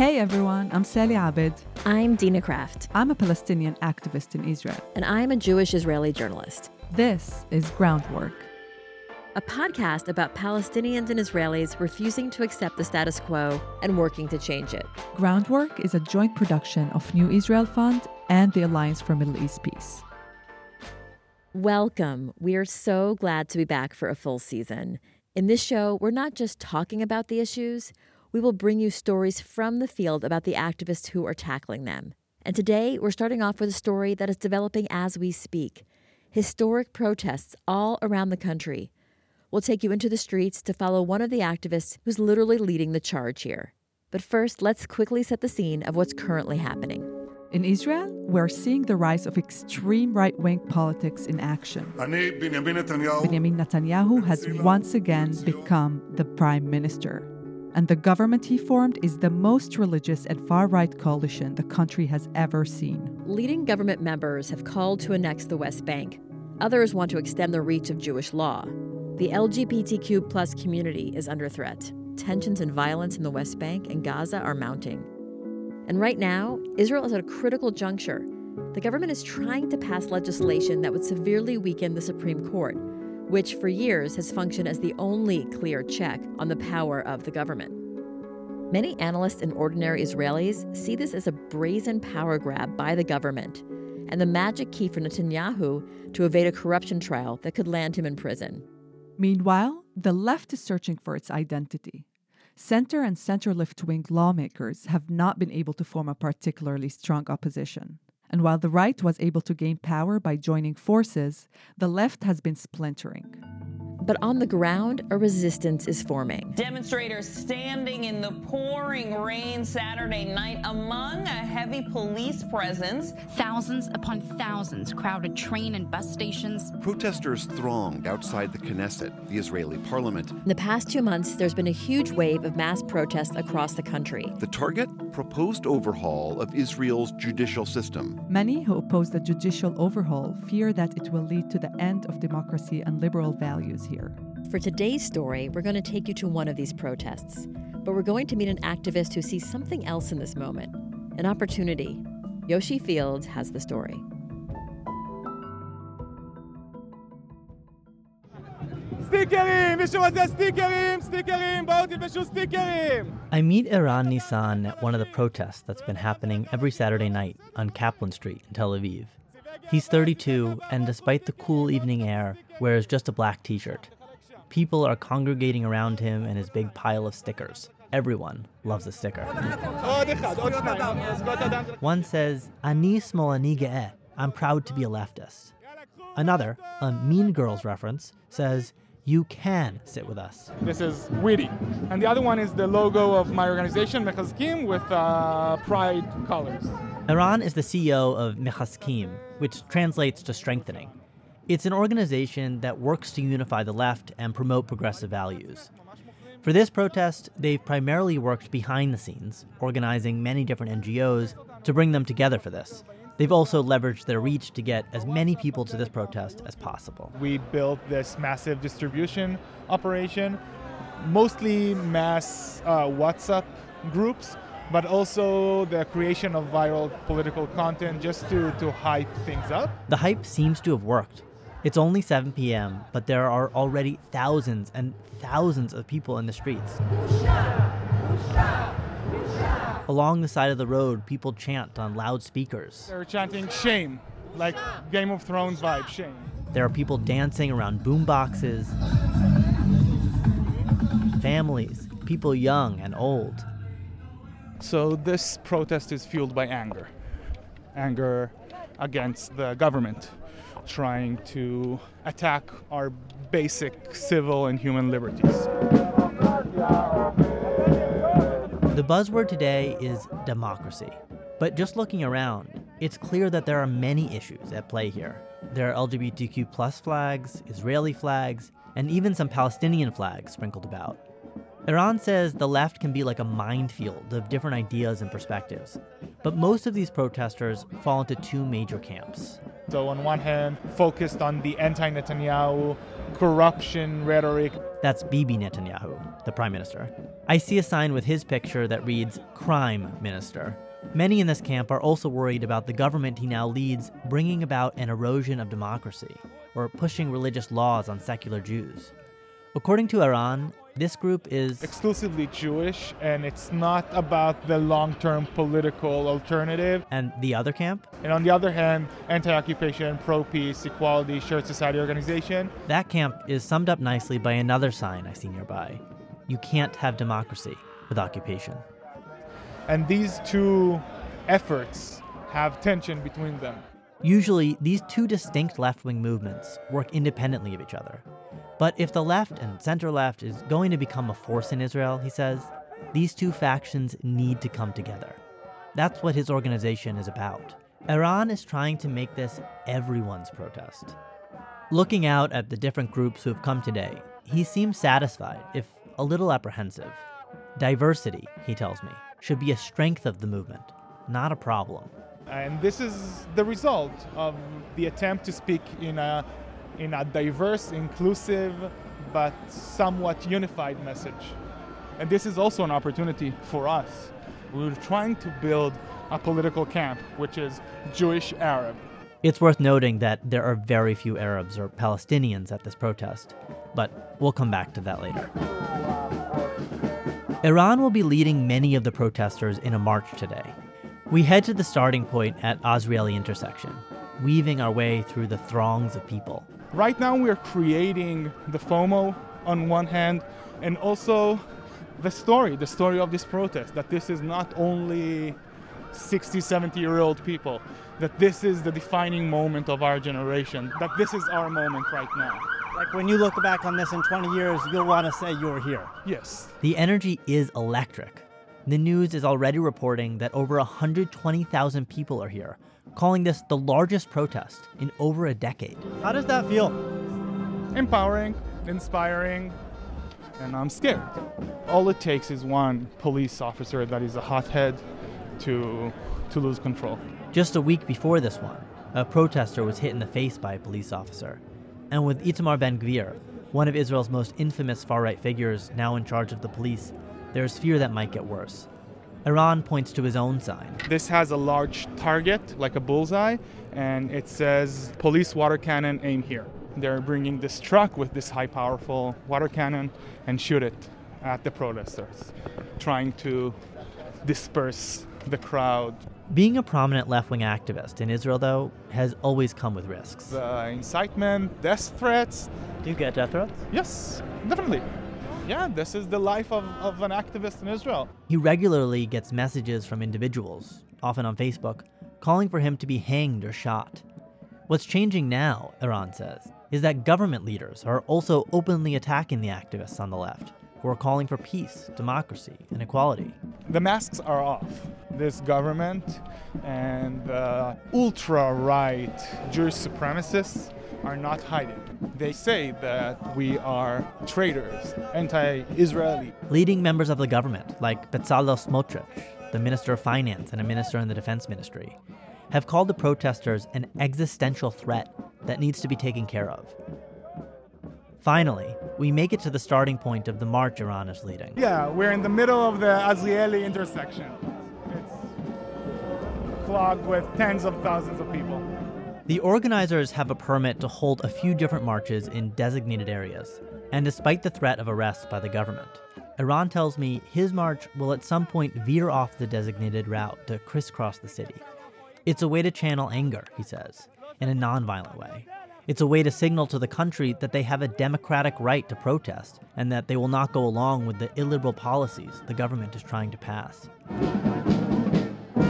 Hey everyone, I'm Sally Abed. I'm Dina Kraft. I'm a Palestinian activist in Israel. And I'm a Jewish Israeli journalist. This is Groundwork, a podcast about Palestinians and Israelis refusing to accept the status quo and working to change it. Groundwork is a joint production of New Israel Fund and the Alliance for Middle East Peace. Welcome. We are so glad to be back for a full season. In this show, we're not just talking about the issues, we will bring you stories from the field about the activists who are tackling them. And today, we're starting off with a story that is developing as we speak historic protests all around the country. We'll take you into the streets to follow one of the activists who's literally leading the charge here. But first, let's quickly set the scene of what's currently happening. In Israel, we're seeing the rise of extreme right wing politics in action. Benjamin Netanyahu has once again become the prime minister and the government he formed is the most religious and far right coalition the country has ever seen. Leading government members have called to annex the West Bank. Others want to extend the reach of Jewish law. The LGBTQ plus community is under threat. Tensions and violence in the West Bank and Gaza are mounting. And right now, Israel is at a critical juncture. The government is trying to pass legislation that would severely weaken the Supreme Court which for years has functioned as the only clear check on the power of the government. Many analysts and ordinary Israelis see this as a brazen power grab by the government and the magic key for Netanyahu to evade a corruption trial that could land him in prison. Meanwhile, the left is searching for its identity. Center and center left wing lawmakers have not been able to form a particularly strong opposition. And while the right was able to gain power by joining forces, the left has been splintering. But on the ground, a resistance is forming. Demonstrators standing in the pouring rain Saturday night among a heavy police presence. Thousands upon thousands crowded train and bus stations. Protesters thronged outside the Knesset, the Israeli parliament. In the past two months, there's been a huge wave of mass protests across the country. The target? Proposed overhaul of Israel's judicial system. Many who oppose the judicial overhaul fear that it will lead to the end of democracy and liberal values here. For today's story, we're going to take you to one of these protests, but we're going to meet an activist who sees something else in this moment an opportunity. Yoshi Fields has the story. I meet Eran Nissan at one of the protests that's been happening every Saturday night on Kaplan Street in Tel Aviv. He's 32, and despite the cool evening air, wears just a black t shirt. People are congregating around him and his big pile of stickers. Everyone loves a sticker. One says, Ani. I'm proud to be a leftist. Another, a Mean Girls reference, says, you can sit with us. This is witty. And the other one is the logo of my organization, Mechazkim, with uh, pride colors. Eran is the CEO of Mechazkim, which translates to strengthening. It's an organization that works to unify the left and promote progressive values. For this protest, they've primarily worked behind the scenes, organizing many different NGOs to bring them together for this. They've also leveraged their reach to get as many people to this protest as possible. We built this massive distribution operation, mostly mass uh, WhatsApp groups but also the creation of viral political content just to, to hype things up. The hype seems to have worked. It's only 7 p.m., but there are already thousands and thousands of people in the streets. Along the side of the road, people chant on loudspeakers. They're chanting shame, like Game of Thrones vibe, shame. There are people dancing around boom boxes. Families, people young and old. So this protest is fueled by anger. Anger against the government trying to attack our basic civil and human liberties. The buzzword today is democracy. But just looking around, it's clear that there are many issues at play here. There are LGBTQ plus flags, Israeli flags, and even some Palestinian flags sprinkled about. Eran says the left can be like a minefield of different ideas and perspectives. But most of these protesters fall into two major camps. So, on one hand, focused on the anti Netanyahu corruption rhetoric, That's Bibi Netanyahu, the prime minister. I see a sign with his picture that reads Crime Minister. Many in this camp are also worried about the government he now leads bringing about an erosion of democracy or pushing religious laws on secular Jews. According to Eran, this group is exclusively Jewish and it's not about the long term political alternative. And the other camp? And on the other hand, anti occupation, pro peace, equality, shared society organization. That camp is summed up nicely by another sign I see nearby you can't have democracy with occupation. And these two efforts have tension between them. Usually, these two distinct left wing movements work independently of each other. But if the left and center left is going to become a force in Israel, he says, these two factions need to come together. That's what his organization is about. Eran is trying to make this everyone's protest. Looking out at the different groups who have come today, he seems satisfied, if a little apprehensive. Diversity, he tells me, should be a strength of the movement, not a problem. And this is the result of the attempt to speak in a, in a diverse, inclusive, but somewhat unified message. And this is also an opportunity for us. We're trying to build a political camp, which is Jewish Arab. It's worth noting that there are very few Arabs or Palestinians at this protest, but we'll come back to that later. Eran will be leading many of the protesters in a march today. We head to the starting point at Azrieli intersection, weaving our way through the throngs of people. Right now, we're creating the FOMO on one hand, and also the story, the story of this protest, that this is not only 60, 70 year old people, that this is the defining moment of our generation, that this is our moment right now. Like when you look back on this in 20 years, you'll want to say you were here. Yes. The energy is electric. The news is already reporting that over 120,000 people are here, calling this the largest protest in over a decade. How does that feel? Empowering, inspiring, and I'm scared. All it takes is one police officer that is a hothead to to lose control. Just a week before this one, a protester was hit in the face by a police officer. And with Itamar Ben Gvir, one of Israel's most infamous far right figures now in charge of the police, there's fear that might get worse. Eran points to his own sign. This has a large target, like a bullseye, and it says police water cannon aim here. They're bringing this truck with this high powerful water cannon and shoot it at the protesters, trying to disperse the crowd. Being a prominent left wing activist in Israel, though, has always come with risks. Uh, incitement, death threats. Do you get death threats? Yes, definitely yeah, this is the life of, of an activist in Israel. He regularly gets messages from individuals, often on Facebook, calling for him to be hanged or shot. What's changing now, Eran says, is that government leaders are also openly attacking the activists on the left, who are calling for peace, democracy, and equality. The masks are off. This government and uh, the ultra right Jewish supremacists are not hiding. They say that we are traitors, anti Israeli. Leading members of the government, like Bezalel Smotrich, the Minister of Finance and a minister in the Defense Ministry, have called the protesters an existential threat that needs to be taken care of. Finally, we make it to the starting point of the march Eran is leading. Yeah, we're in the middle of the Azrieli intersection. It's clogged with tens of thousands of people. The organizers have a permit to hold a few different marches in designated areas, and despite the threat of arrest by the government, Eran tells me his march will at some point veer off the designated route to crisscross the city. It's a way to channel anger, he says, in a nonviolent way. It's a way to signal to the country that they have a democratic right to protest and that they will not go along with the illiberal policies the government is trying to pass.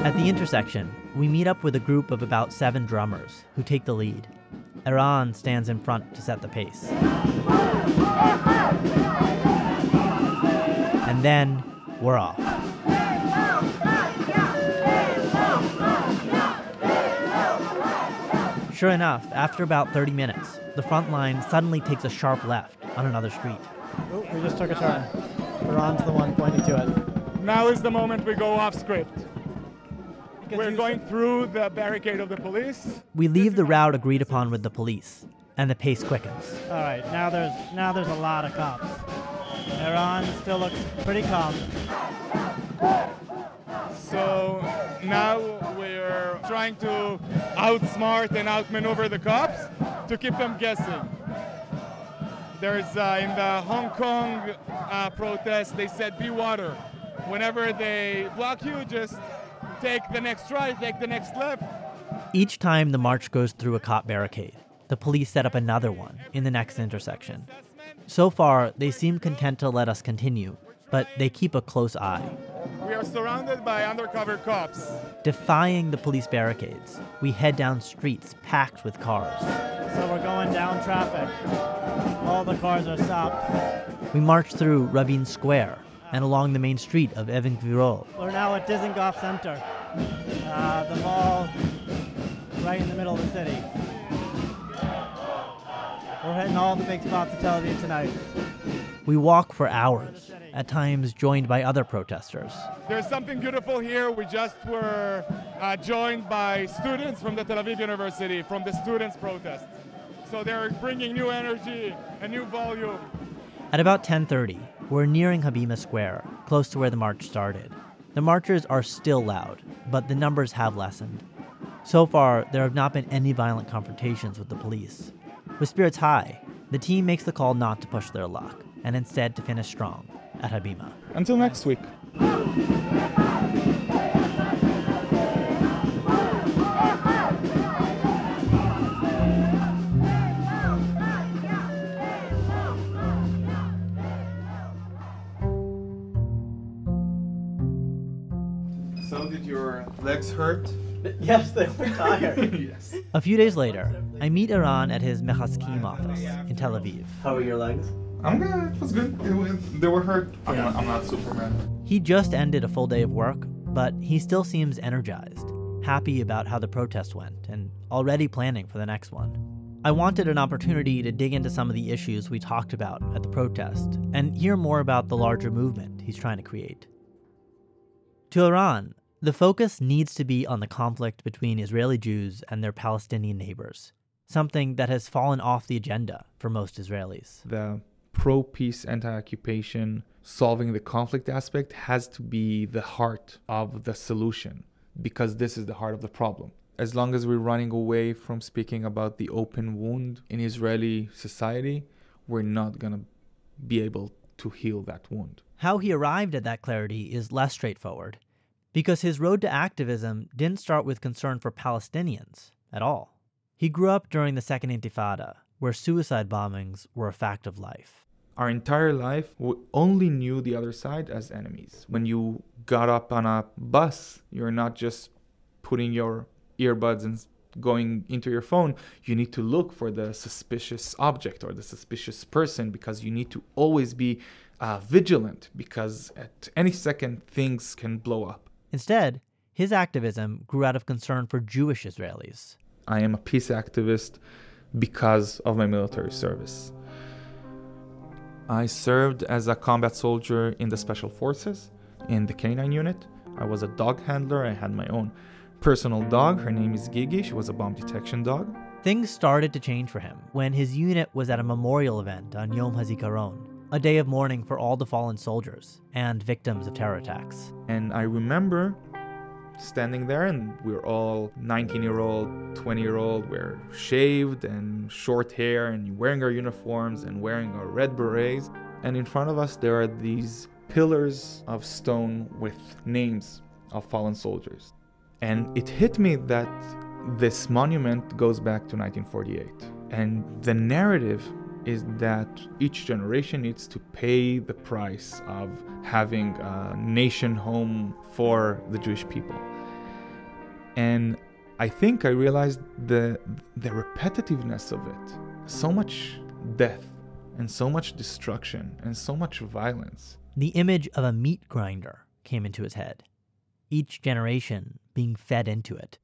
At the intersection, we meet up with a group of about seven drummers who take the lead. Eran stands in front to set the pace. And then we're off. Sure enough, after about 30 minutes, the front line suddenly takes a sharp left on another street. Oh, we just took a turn. Eran's the one pointing to it. Now is the moment we go off script. We're going through the barricade of the police. We leave the route agreed upon with the police, and the pace quickens. All right, now there's now there's a lot of cops. Eran still looks pretty calm. So now we're trying to outsmart and outmaneuver the cops to keep them guessing. There's uh, in the Hong Kong uh, protest, they said be water. Whenever they block you, just take the next right, take the next left. Each time the march goes through a cop barricade, the police set up another one in the next intersection. So far, they seem content to let us continue, but they keep a close eye. We are surrounded by undercover cops. Defying the police barricades, we head down streets packed with cars. So we're going down traffic. All the cars are stopped. We march through Rabin Square and along the main street of Even Gvirol. We're now at Dizengoff Center, uh, the mall right in the middle of the city. We're hitting all the big spots of Tel Aviv tonight. We walk for hours, at times joined by other protesters. There's something beautiful here. We just were uh, joined by students from the Tel Aviv University from the students' protest. So they're bringing new energy and new volume. At about 10:30, we're nearing Habima Square, close to where the march started. The marchers are still loud, but the numbers have lessened. So far, there have not been any violent confrontations with the police. With spirits high, the team makes the call not to push their luck, and instead to finish strong at Habima. Until next week. Yes, they were tired. yes. A few days later, I meet Eran at his Mechazkim office in Tel Aviv. How are your legs? I'm good. It was good. It was, they were hurt. I'm, not, I'm not Superman. He just ended a full day of work, but he still seems energized, happy about how the protest went, and already planning for the next one. I wanted an opportunity to dig into some of the issues we talked about at the protest and hear more about the larger movement he's trying to create. To Eran, the focus needs to be on the conflict between Israeli Jews and their Palestinian neighbors, something that has fallen off the agenda for most Israelis. The pro peace, anti occupation, solving the conflict aspect has to be the heart of the solution because this is the heart of the problem. As long as we're running away from speaking about the open wound in Israeli society, we're not going to be able to heal that wound. How he arrived at that clarity is less straightforward because his road to activism didn't start with concern for Palestinians at all. He grew up during the Second Intifada, where suicide bombings were a fact of life. Our entire life, we only knew the other side as enemies. When you got up on a bus, you're not just putting your earbuds and going into your phone, you need to look for the suspicious object or the suspicious person because you need to always be uh, vigilant because at any second things can blow up. Instead, his activism grew out of concern for Jewish Israelis. I am a peace activist because of my military service. I served as a combat soldier in the Special Forces in the K9 unit. I was a dog handler. I had my own personal dog. Her name is Gigi. She was a bomb detection dog. Things started to change for him when his unit was at a memorial event on Yom HaZikaron, a day of mourning for all the fallen soldiers and victims of terror attacks. And I remember standing there, and we are all 19 year old, 20 year old, we're shaved and short hair, and wearing our uniforms and wearing our red berets. And in front of us, there are these pillars of stone with names of fallen soldiers. And it hit me that this monument goes back to 1948. And the narrative is that each generation needs to pay the price of having a nation home for the Jewish people. And I think I realized the the repetitiveness of it. So much death and so much destruction and so much violence. The image of a meat grinder came into his head. Each generation being fed into it.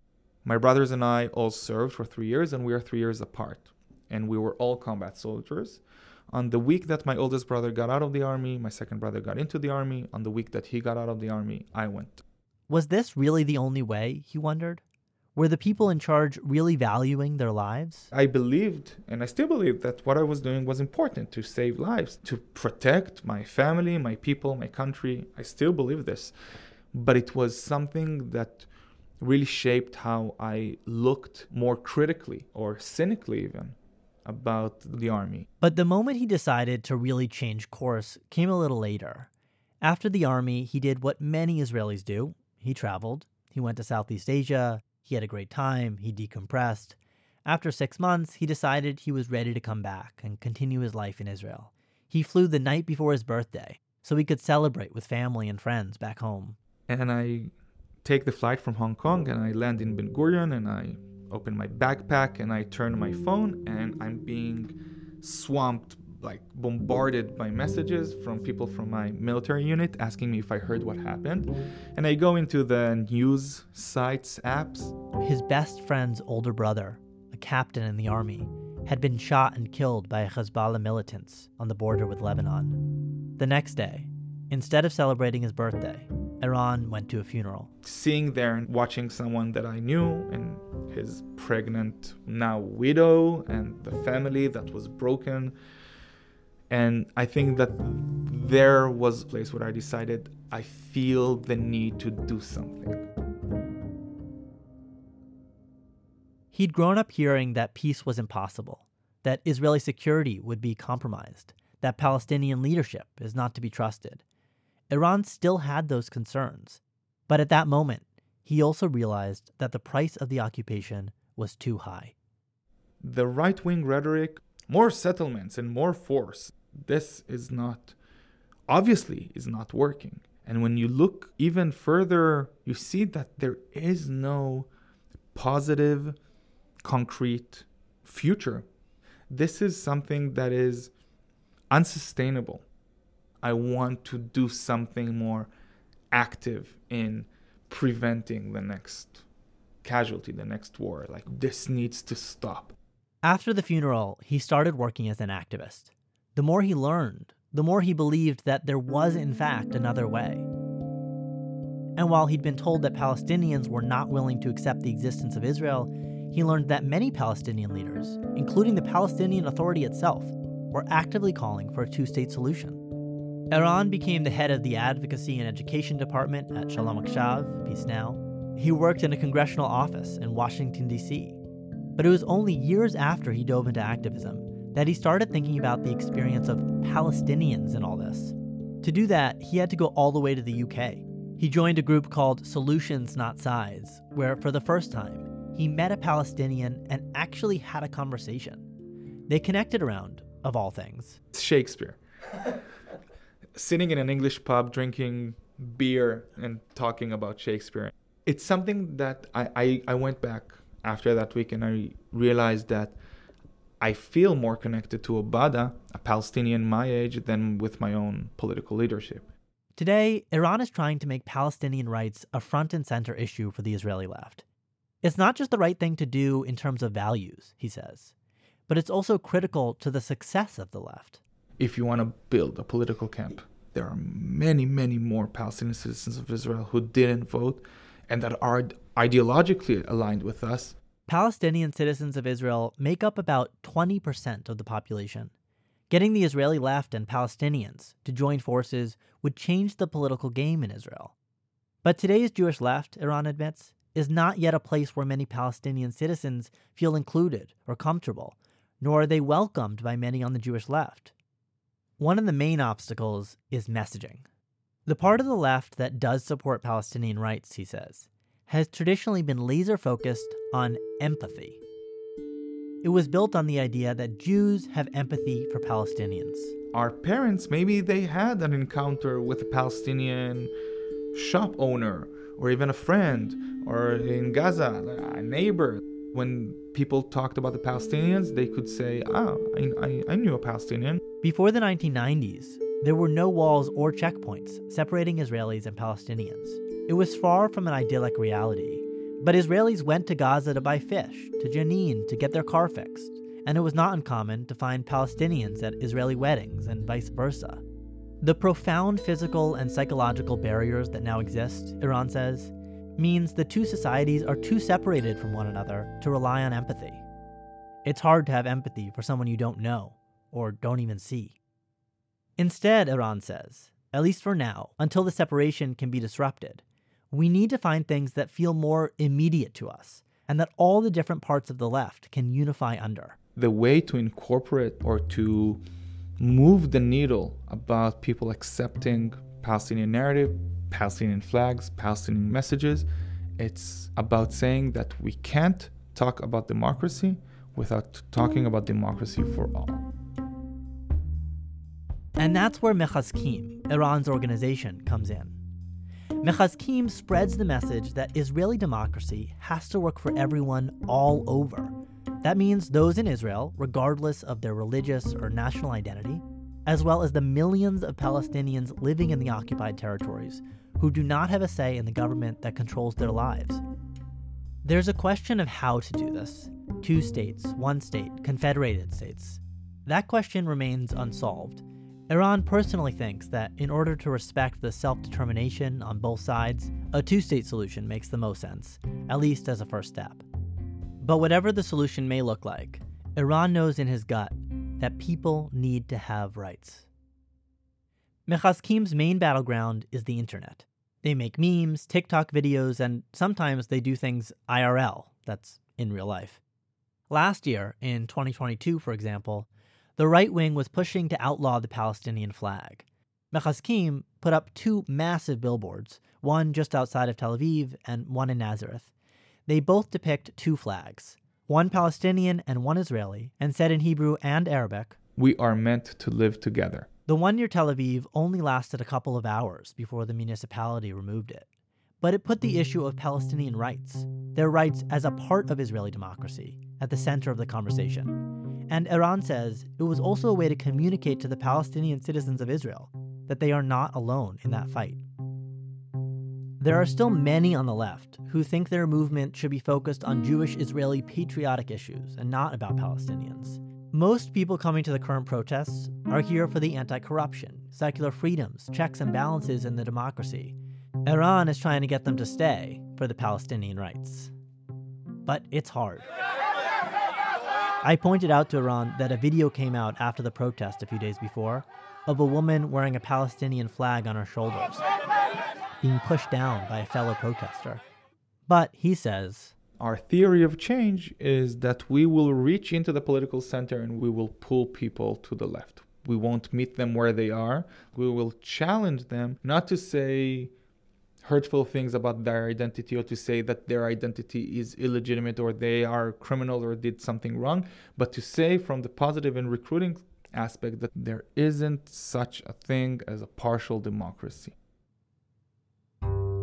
My brothers and I all served for 3 years and we are 3 years apart and we were all combat soldiers. On the week that my oldest brother got out of the army, my second brother got into the army. On the week that he got out of the army, I went. Was this really the only way, he wondered? Were the people in charge really valuing their lives? I believed, and I still believe, that what I was doing was important to save lives, to protect my family, my people, my country. I still believe this. But it was something that really shaped how I looked more critically or cynically, even about the army. But the moment he decided to really change course came a little later. After the army, he did what many Israelis do he traveled, he went to Southeast Asia, he had a great time, he decompressed. After six months, he decided he was ready to come back and continue his life in Israel. He flew the night before his birthday so he could celebrate with family and friends back home. And I take the flight from Hong Kong and I land in Ben Gurion and I open my backpack and I turn my phone and I'm being swamped like bombarded by messages from people from my military unit asking me if I heard what happened. And I go into the news sites, apps. His best friend's older brother, a captain in the army, had been shot and killed by Hezbollah militants on the border with Lebanon. The next day, instead of celebrating his birthday, Eran went to a funeral. Seeing there and watching someone that I knew and his pregnant now widow and the family that was broken and I think that there was a place where I decided I feel the need to do something. He'd grown up hearing that peace was impossible, that Israeli security would be compromised, that Palestinian leadership is not to be trusted. Eran still had those concerns, but at that moment, he also realized that the price of the occupation was too high. The right wing rhetoric more settlements and more force. This is not, obviously, is not working. And when you look even further, you see that there is no positive, concrete future. This is something that is unsustainable. I want to do something more active in preventing the next casualty, the next war. Like, this needs to stop. After the funeral, he started working as an activist. The more he learned, the more he believed that there was, in fact, another way. And while he'd been told that Palestinians were not willing to accept the existence of Israel, he learned that many Palestinian leaders, including the Palestinian Authority itself, were actively calling for a two state solution. Eran became the head of the Advocacy and Education Department at Shalom Akshav, Peace Now. He worked in a congressional office in Washington, D.C. But it was only years after he dove into activism that he started thinking about the experience of Palestinians in all this. To do that, he had to go all the way to the UK. He joined a group called Solutions Not Sides, where for the first time, he met a Palestinian and actually had a conversation. They connected around, of all things, Shakespeare. Sitting in an English pub drinking beer and talking about Shakespeare. It's something that I, I, I went back after that week and I realized that I feel more connected to Obada, a Palestinian my age, than with my own political leadership. Today, Eran is trying to make Palestinian rights a front and center issue for the Israeli left. It's not just the right thing to do in terms of values, he says, but it's also critical to the success of the left. If you want to build a political camp, there are many, many more Palestinian citizens of Israel who didn't vote and that are ideologically aligned with us. Palestinian citizens of Israel make up about 20% of the population. Getting the Israeli left and Palestinians to join forces would change the political game in Israel. But today's Jewish left, Eran admits, is not yet a place where many Palestinian citizens feel included or comfortable, nor are they welcomed by many on the Jewish left. One of the main obstacles is messaging. The part of the left that does support Palestinian rights, he says, has traditionally been laser focused on empathy. It was built on the idea that Jews have empathy for Palestinians. Our parents, maybe they had an encounter with a Palestinian shop owner or even a friend or in Gaza, a neighbor. When people talked about the Palestinians, they could say, ah, I, I, I knew a Palestinian. Before the 1990s, there were no walls or checkpoints separating Israelis and Palestinians. It was far from an idyllic reality. But Israelis went to Gaza to buy fish, to Jenin to get their car fixed, and it was not uncommon to find Palestinians at Israeli weddings and vice versa. The profound physical and psychological barriers that now exist, Eran says, means the two societies are too separated from one another to rely on empathy. It's hard to have empathy for someone you don't know or don't even see. Instead, Eran says, at least for now, until the separation can be disrupted, we need to find things that feel more immediate to us and that all the different parts of the left can unify under. The way to incorporate or to move the needle about people accepting Palestinian narrative, Palestinian flags, Palestinian messages, it's about saying that we can't talk about democracy without talking about democracy for all. And that's where Mechazkim, Eran's organization, comes in. Mechazkim spreads the message that Israeli democracy has to work for everyone all over. That means those in Israel, regardless of their religious or national identity, as well as the millions of Palestinians living in the occupied territories who do not have a say in the government that controls their lives. There's a question of how to do this two states, one state, confederated states. That question remains unsolved. Eran personally thinks that in order to respect the self determination on both sides, a two state solution makes the most sense, at least as a first step. But whatever the solution may look like, Eran knows in his gut that people need to have rights. Mechazkim's main battleground is the internet. They make memes, TikTok videos, and sometimes they do things IRL, that's in real life. Last year, in 2022, for example, the right wing was pushing to outlaw the Palestinian flag. Mechazkim put up two massive billboards, one just outside of Tel Aviv and one in Nazareth. They both depict two flags, one Palestinian and one Israeli, and said in Hebrew and Arabic, We are meant to live together. The one near Tel Aviv only lasted a couple of hours before the municipality removed it. But it put the issue of Palestinian rights, their rights as a part of Israeli democracy, at the center of the conversation. And Eran says it was also a way to communicate to the Palestinian citizens of Israel that they are not alone in that fight. There are still many on the left who think their movement should be focused on Jewish Israeli patriotic issues and not about Palestinians. Most people coming to the current protests are here for the anti corruption, secular freedoms, checks and balances in the democracy. Eran is trying to get them to stay for the Palestinian rights. But it's hard. I pointed out to Eran that a video came out after the protest a few days before of a woman wearing a Palestinian flag on her shoulders, being pushed down by a fellow protester. But he says, Our theory of change is that we will reach into the political center and we will pull people to the left. We won't meet them where they are. We will challenge them, not to say, hurtful things about their identity or to say that their identity is illegitimate or they are criminal or did something wrong, but to say from the positive and recruiting aspect that there isn't such a thing as a partial democracy.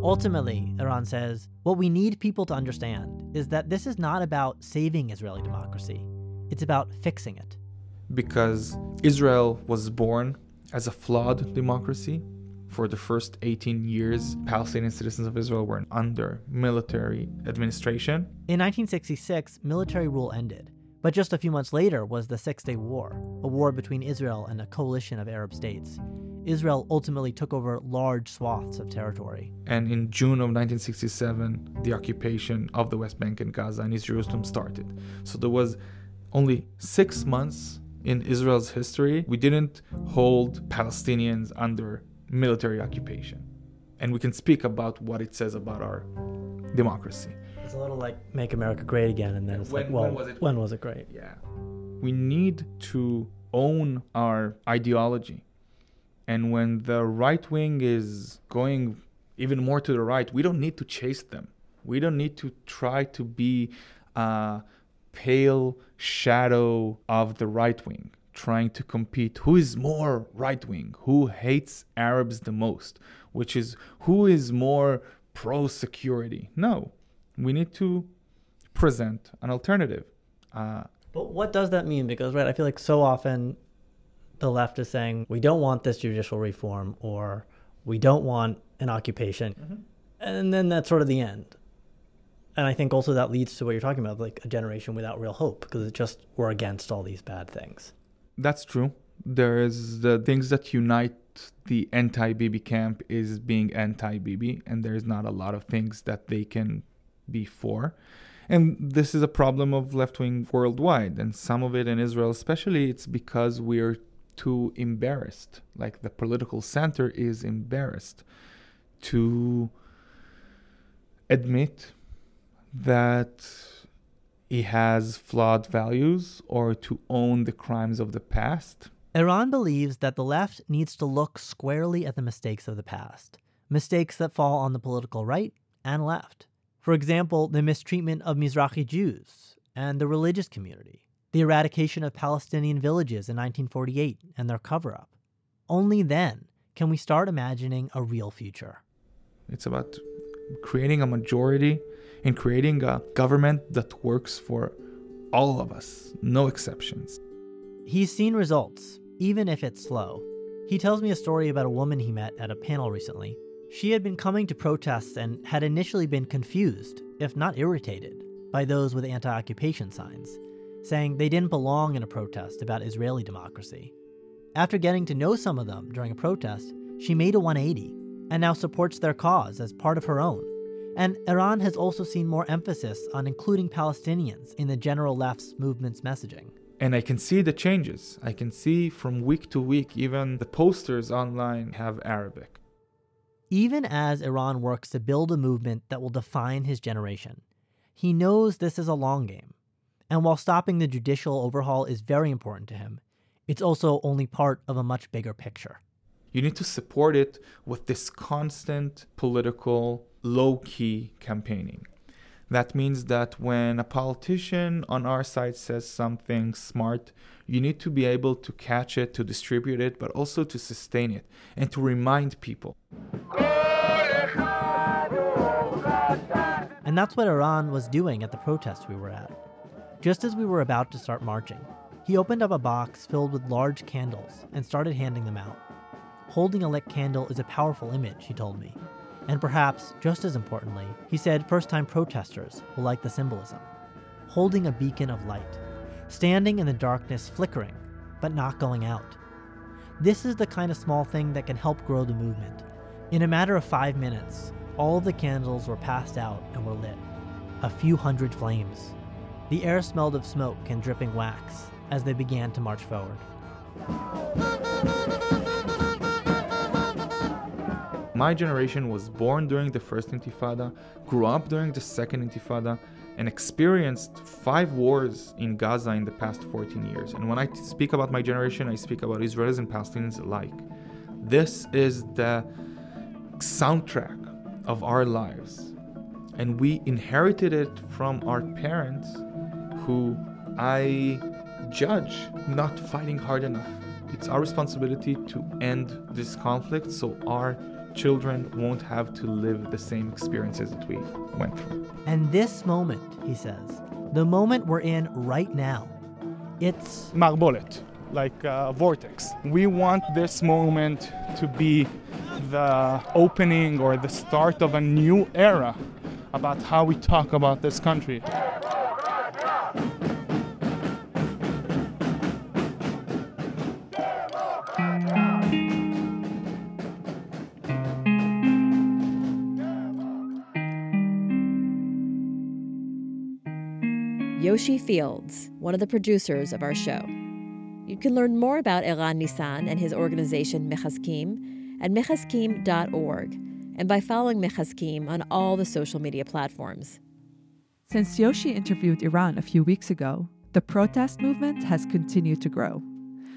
Ultimately, Eran says, what we need people to understand is that this is not about saving Israeli democracy, it's about fixing it. Because Israel was born as a flawed democracy, for the first 18 years, Palestinian citizens of Israel were under military administration. In 1966, military rule ended. But just a few months later was the Six Day War, a war between Israel and a coalition of Arab states. Israel ultimately took over large swaths of territory. And in June of 1967, the occupation of the West Bank and Gaza and East Jerusalem started. So there was only six months in Israel's history we didn't hold Palestinians under military occupation. And we can speak about what it says about our democracy. It's a little like make America great again, and then it's when, like, well, when was, it, when was it great? Yeah. We need to own our ideology. And when the right wing is going even more to the right, we don't need to chase them. We don't need to try to be a pale shadow of the right wing trying to compete who is more right wing, who hates Arabs the most, which is who is more pro security. No, we need to present an alternative. Uh, but what does that mean? Because, right, I feel like so often the left is saying we don't want this judicial reform or we don't want an occupation. Mm-hmm. And then that's sort of the end. And I think also that leads to what you're talking about, like a generation without real hope, because it's just we're against all these bad things that's true. There's the things that unite the anti Bibi camp is being anti Bibi, and there's not a lot of things that they can be for. And this is a problem of left wing worldwide, and some of it in Israel, especially, it's because we're too embarrassed. Like the political center is embarrassed to admit that he has flawed values or to own the crimes of the past. Eran believes that the left needs to look squarely at the mistakes of the past, mistakes that fall on the political right and left. For example, the mistreatment of Mizrahi Jews and the religious community, the eradication of Palestinian villages in 1948 and their cover up. Only then can we start imagining a real future. It's about creating a majority and creating a government that works for all of us, no exceptions. He's seen results, even if it's slow. He tells me a story about a woman he met at a panel recently she had been coming to protests and had initially been confused, if not irritated, by those with anti occupation signs, saying they didn't belong in a protest about Israeli democracy. After getting to know some of them during a protest, she made a 180 and now supports their cause as part of her own. And Eran has also seen more emphasis on including Palestinians in the general left's movement's messaging. And I can see the changes. I can see from week to week, even the posters online have Arabic even as Eran works to build a movement that will define his generation. He knows this is a long game. And while stopping the judicial overhaul is very important to him, it's also only part of a much bigger picture. You need to support it with this constant political, low key campaigning. That means that when a politician on our side says something smart, you need to be able to catch it, to distribute it, but also to sustain it and to remind people. And that's what Eran was doing at the protest we were at. Just as we were about to start marching, he opened up a box filled with large candles and started handing them out. Holding a lit candle is a powerful image, he told me. And perhaps, just as importantly, he said first time protesters will like the symbolism. Holding a beacon of light, standing in the darkness, flickering, but not going out. This is the kind of small thing that can help grow the movement. In a matter of five minutes, all of the candles were passed out and were lit. A few hundred flames. The air smelled of smoke and dripping wax as they began to march forward. My generation was born during the first intifada, grew up during the second intifada, and experienced five wars in Gaza in the past 14 years. And when I speak about my generation, I speak about Israelis and Palestinians alike. This is the soundtrack of our lives. And we inherited it from our parents, who I judge not fighting hard enough. It's our responsibility to end this conflict so our children won't have to live the same experiences that we went through. And this moment, he says, the moment we're in right now, it's marbolet, like a vortex. We want this moment to be the opening or the start of a new era about how we talk about this country. Yoshi Fields, one of the producers of our show. You can learn more about Eran Nissan and his organization Mechazkim at mechazkim.org and by following Mechazkim on all the social media platforms. Since Yoshi interviewed Eran a few weeks ago, the protest movement has continued to grow.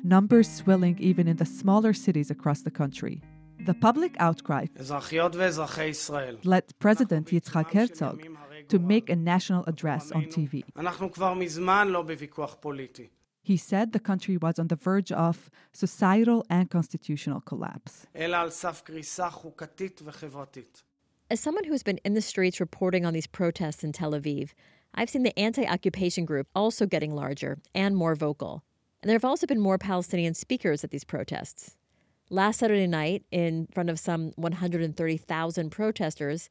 Numbers swelling even in the smaller cities across the country. The public outcry led President Yitzhak Herzog to make a national address on TV. He said the country was on the verge of societal and constitutional collapse. As someone who's been in the streets reporting on these protests in Tel Aviv, I've seen the anti occupation group also getting larger and more vocal. And there have also been more Palestinian speakers at these protests. Last Saturday night, in front of some 130,000 protesters,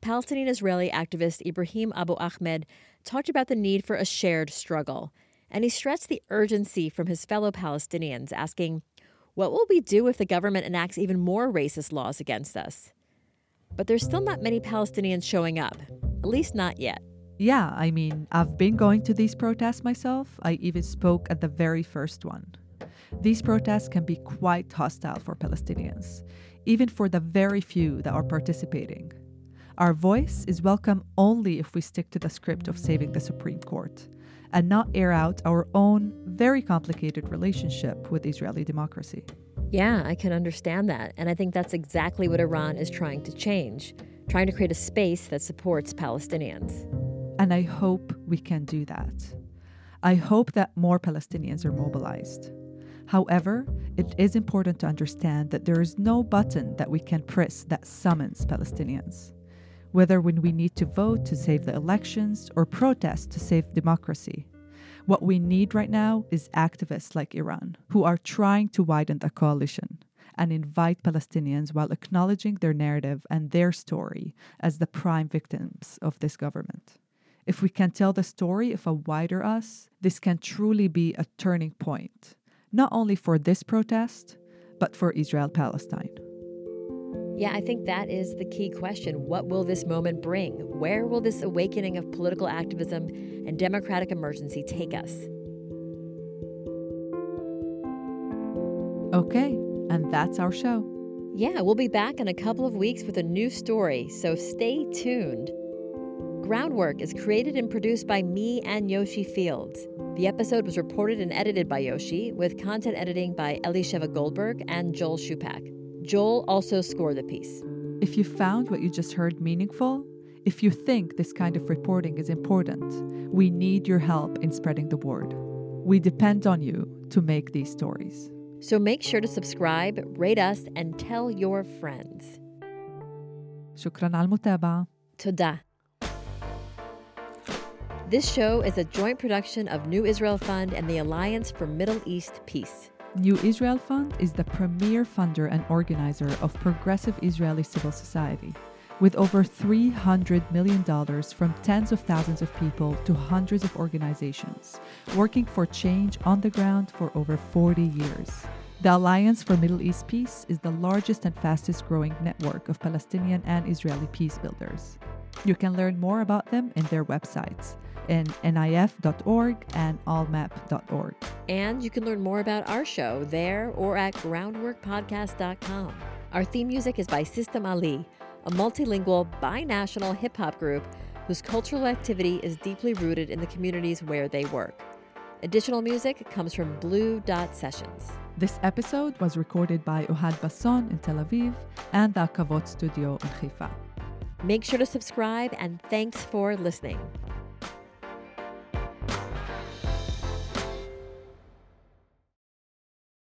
Palestinian Israeli activist Ibrahim Abu Ahmed talked about the need for a shared struggle, and he stressed the urgency from his fellow Palestinians, asking, What will we do if the government enacts even more racist laws against us? But there's still not many Palestinians showing up, at least not yet. Yeah, I mean, I've been going to these protests myself. I even spoke at the very first one. These protests can be quite hostile for Palestinians, even for the very few that are participating. Our voice is welcome only if we stick to the script of saving the Supreme Court and not air out our own very complicated relationship with Israeli democracy. Yeah, I can understand that. And I think that's exactly what Eran is trying to change, trying to create a space that supports Palestinians. And I hope we can do that. I hope that more Palestinians are mobilized. However, it is important to understand that there is no button that we can press that summons Palestinians whether when we need to vote to save the elections or protest to save democracy. What we need right now is activists like Eran, who are trying to widen the coalition and invite Palestinians while acknowledging their narrative and their story as the prime victims of this government. If we can tell the story of a wider us, this can truly be a turning point, not only for this protest, but for Israel Palestine. Yeah, I think that is the key question. What will this moment bring? Where will this awakening of political activism and democratic emergency take us? Okay, and that's our show. Yeah, we'll be back in a couple of weeks with a new story, so stay tuned. Groundwork is created and produced by me and Yoshi Fields. The episode was reported and edited by Yoshi, with content editing by Elisheva Goldberg and Joel Shupack. Joel also scored the piece. If you found what you just heard meaningful, if you think this kind of reporting is important, we need your help in spreading the word. We depend on you to make these stories. So make sure to subscribe, rate us, and tell your friends. شكرا على المتابعة. تدا. This show is a joint production of New Israel Fund and the Alliance for Middle East Peace. New Israel Fund is the premier funder and organizer of progressive Israeli civil society, with over $300 million from tens of thousands of people to hundreds of organizations, working for change on the ground for over 40 years. The Alliance for Middle East Peace is the largest and fastest growing network of Palestinian and Israeli peace builders. You can learn more about them in their websites in nif.org and allmep.org. And you can learn more about our show there or at groundworkpodcast.com. Our theme music is by System Ali, a multilingual, binational hip hop group whose cultural activity is deeply rooted in the communities where they work. Additional music comes from Blue Dot Sessions. This episode was recorded by Ohad Basson in Tel Aviv and the Kavot Studio in Haifa. Make sure to subscribe and thanks for listening.